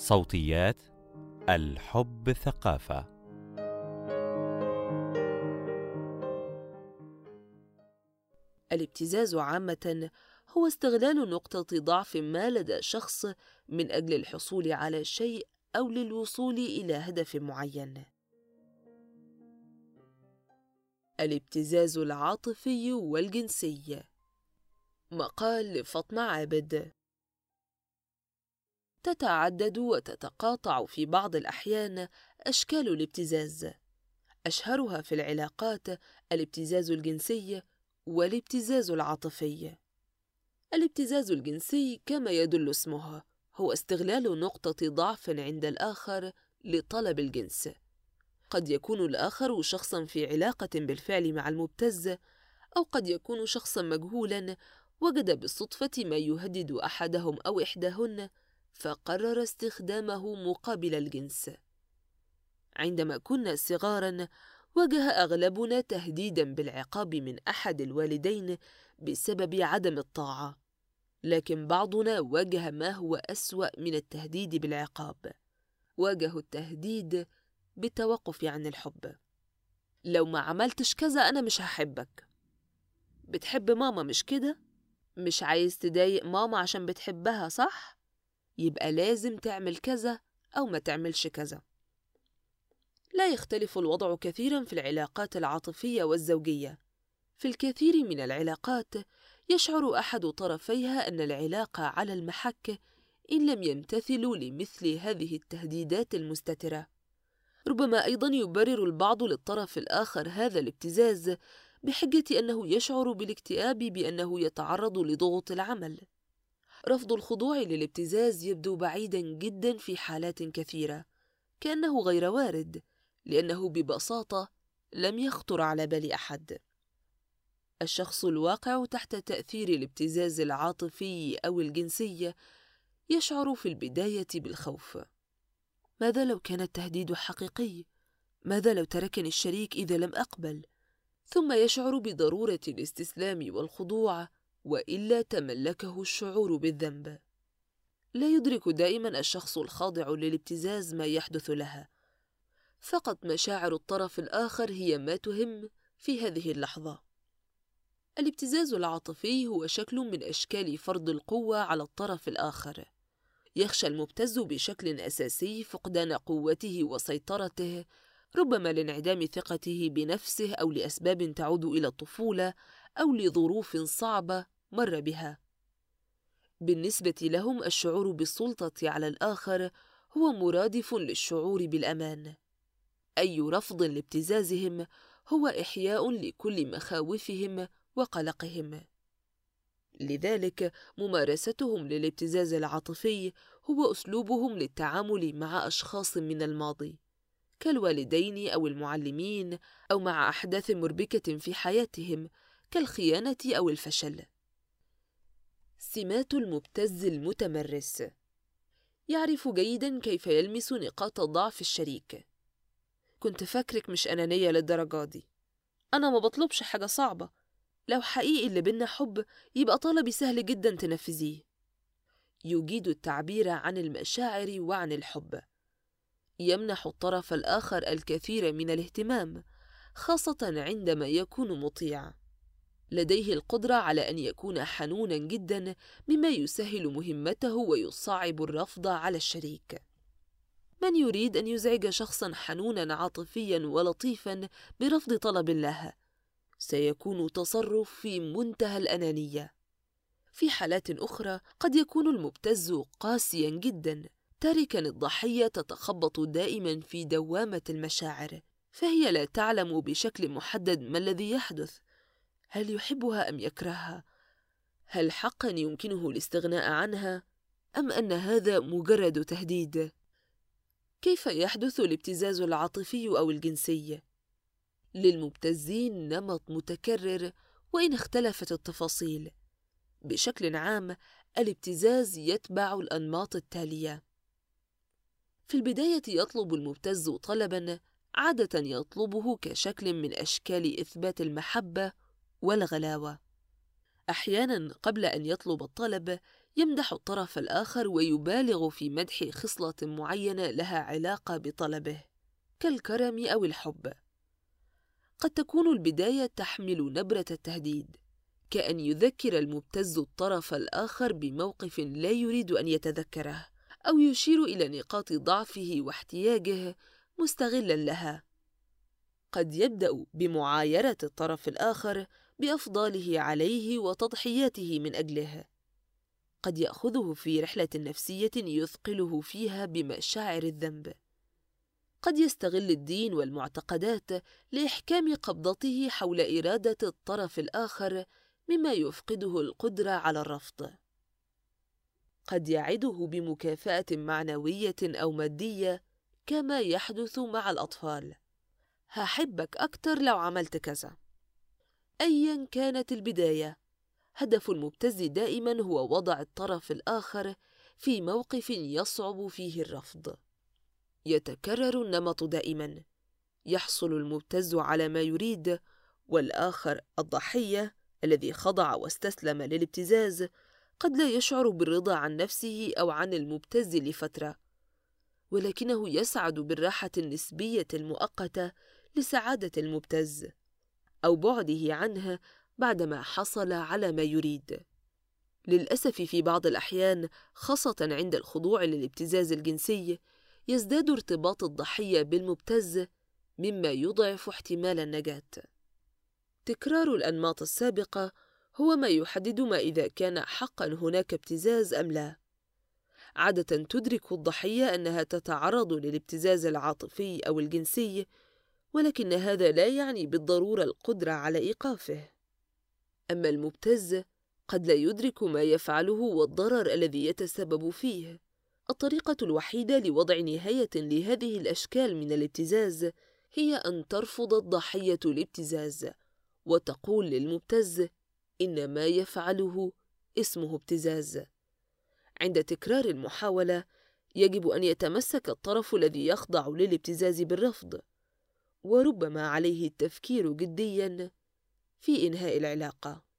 صوتيات الحب ثقافة. الابتزاز عامة هو استغلال نقطة ضعف ما لدى شخص من أجل الحصول على شيء أو للوصول إلى هدف معين. الابتزاز العاطفي والجنسي. مقال لفاطمة عابد. تتعدد وتتقاطع في بعض الأحيان أشكال الابتزاز. أشهرها في العلاقات الابتزاز الجنسي والابتزاز العاطفي. الابتزاز الجنسي كما يدل اسمه هو استغلال نقطة ضعف عند الآخر لطلب الجنس. قد يكون الآخر شخصا في علاقة بالفعل مع المبتز أو قد يكون شخصا مجهولا وجد بالصدفة ما يهدد أحدهم أو إحداهن فقرر استخدامه مقابل الجنس. عندما كنا صغارا واجه أغلبنا تهديدا بالعقاب من أحد الوالدين بسبب عدم الطاعة لكن بعضنا واجه ما هو أسوأ من التهديد بالعقاب. واجهوا التهديد بالتوقف عن الحب. لو ما عملتش كذا أنا مش هحبك. بتحب ماما مش كده؟ مش عايز تضايق ماما عشان بتحبها صح؟ يبقى لازم تعمل كذا أو ما تعملش كذا. لا يختلف الوضع كثيرا في العلاقات العاطفية والزوجية. في الكثير من العلاقات يشعر أحد طرفيها أن العلاقة على المحك إن لم يمتثلوا لمثل هذه التهديدات المستترة. ربما أيضا يبرر البعض للطرف الآخر هذا الابتزاز بحجة أنه يشعر بالاكتئاب بأنه يتعرض لضغط العمل. رفض الخضوع للابتزاز يبدو بعيدا جدا في حالات كثيرة. كأنه غير وارد لأنه ببساطة لم يخطر على بال أحد. الشخص الواقع تحت تأثير الابتزاز العاطفي أو الجنسي يشعر في البداية بالخوف. ماذا لو كان التهديد حقيقي؟ ماذا لو تركني الشريك إذا لم أقبل؟ ثم يشعر بضرورة الاستسلام والخضوع وإلا تملكه الشعور بالذنب. لا يدرك دائما الشخص الخاضع للابتزاز ما يحدث لها. فقط مشاعر الطرف الآخر هي ما تهم في هذه اللحظة. الابتزاز العاطفي هو شكل من أشكال فرض القوة على الطرف الآخر. يخشى المبتز بشكل أساسي فقدان قوته وسيطرته ربما لانعدام ثقته بنفسه أو لأسباب تعود إلى الطفولة أو لظروف صعبة مر بها. بالنسبة لهم الشعور بالسلطة على الآخر هو مرادف للشعور بالأمان. أي رفض لابتزازهم هو إحياء لكل مخاوفهم وقلقهم. لذلك ممارستهم للابتزاز العاطفي هو أسلوبهم للتعامل مع أشخاص من الماضي كالوالدين أو المعلمين أو مع أحداث مربكة في حياتهم كالخيانة أو الفشل. سمات المبتز المتمرس يعرف جيدا كيف يلمس نقاط ضعف الشريك. كنت فاكرك مش أنانية للدرجة دي. أنا ما بطلبش حاجة صعبة. لو حقيقي اللي بينا حب يبقى طلبي سهل جدا تنفذيه. يجيد التعبير عن المشاعر وعن الحب. يمنح الطرف الآخر الكثير من الاهتمام، خاصة عندما يكون مطيع. لديه القدرة على أن يكون حنونا جدا مما يسهل مهمته ويصعب الرفض على الشريك. من يريد أن يزعج شخصا حنونا عاطفيا ولطيفا برفض طلب له سيكون تصرف في منتهى الأنانية. في حالات أخرى قد يكون المبتز قاسيا جدا تاركا الضحية تتخبط دائما في دوامة المشاعر فهي لا تعلم بشكل محدد ما الذي يحدث هل يحبها أم يكرهها؟ هل حقا يمكنه الاستغناء عنها أم أن هذا مجرد تهديد؟ كيف يحدث الابتزاز العاطفي أو الجنسي؟ للمبتزين نمط متكرر وإن اختلفت التفاصيل. بشكل عام الابتزاز يتبع الأنماط التالية. في البداية يطلب المبتز طلبا عادة يطلبه كشكل من أشكال إثبات المحبة والغلاوة. أحيانا قبل أن يطلب الطلب يمدح الطرف الآخر ويبالغ في مدح خصلة معينة لها علاقة بطلبه كالكرم أو الحب قد تكون البداية تحمل نبرة التهديد كأن يذكر المبتز الطرف الآخر بموقف لا يريد أن يتذكره أو يشير إلى نقاط ضعفه واحتياجه مستغلا لها قد يبدأ بمعايرة الطرف الآخر بأفضاله عليه وتضحياته من أجله قد يأخذه في رحلة نفسية يثقله فيها بمشاعر الذنب. قد يستغل الدين والمعتقدات لإحكام قبضته حول إرادة الطرف الآخر مما يفقده القدرة على الرفض. قد يعده بمكافأة معنوية أو مادية كما يحدث مع الأطفال. هحبك أكتر لو عملت كذا. أيا كانت البداية. هدف المبتز دائما هو وضع الطرف الآخر في موقف يصعب فيه الرفض. يتكرر النمط دائما. يحصل المبتز على ما يريد والآخر الضحية الذي خضع واستسلم للابتزاز قد لا يشعر بالرضا عن نفسه أو عن المبتز لفترة. ولكنه يسعد بالراحة النسبية المؤقتة لسعادة المبتز. أو بعده عنه بعدما حصل على ما يريد. للأسف في بعض الأحيان خاصة عند الخضوع للابتزاز الجنسي يزداد ارتباط الضحية بالمبتز مما يضعف احتمال النجاة. تكرار الأنماط السابقة هو ما يحدد ما إذا كان حقا هناك ابتزاز أم لا. عادة تدرك الضحية أنها تتعرض للابتزاز العاطفي أو الجنسي ولكن هذا لا يعني بالضرورة القدرة على إيقافه. أما المبتز قد لا يدرك ما يفعله والضرر الذي يتسبب فيه. الطريقة الوحيدة لوضع نهاية لهذه الأشكال من الابتزاز هي أن ترفض الضحية الابتزاز وتقول للمبتز إن ما يفعله اسمه ابتزاز. عند تكرار المحاولة يجب أن يتمسك الطرف الذي يخضع للابتزاز بالرفض. وربما عليه التفكير جديا في إنهاء العلاقة.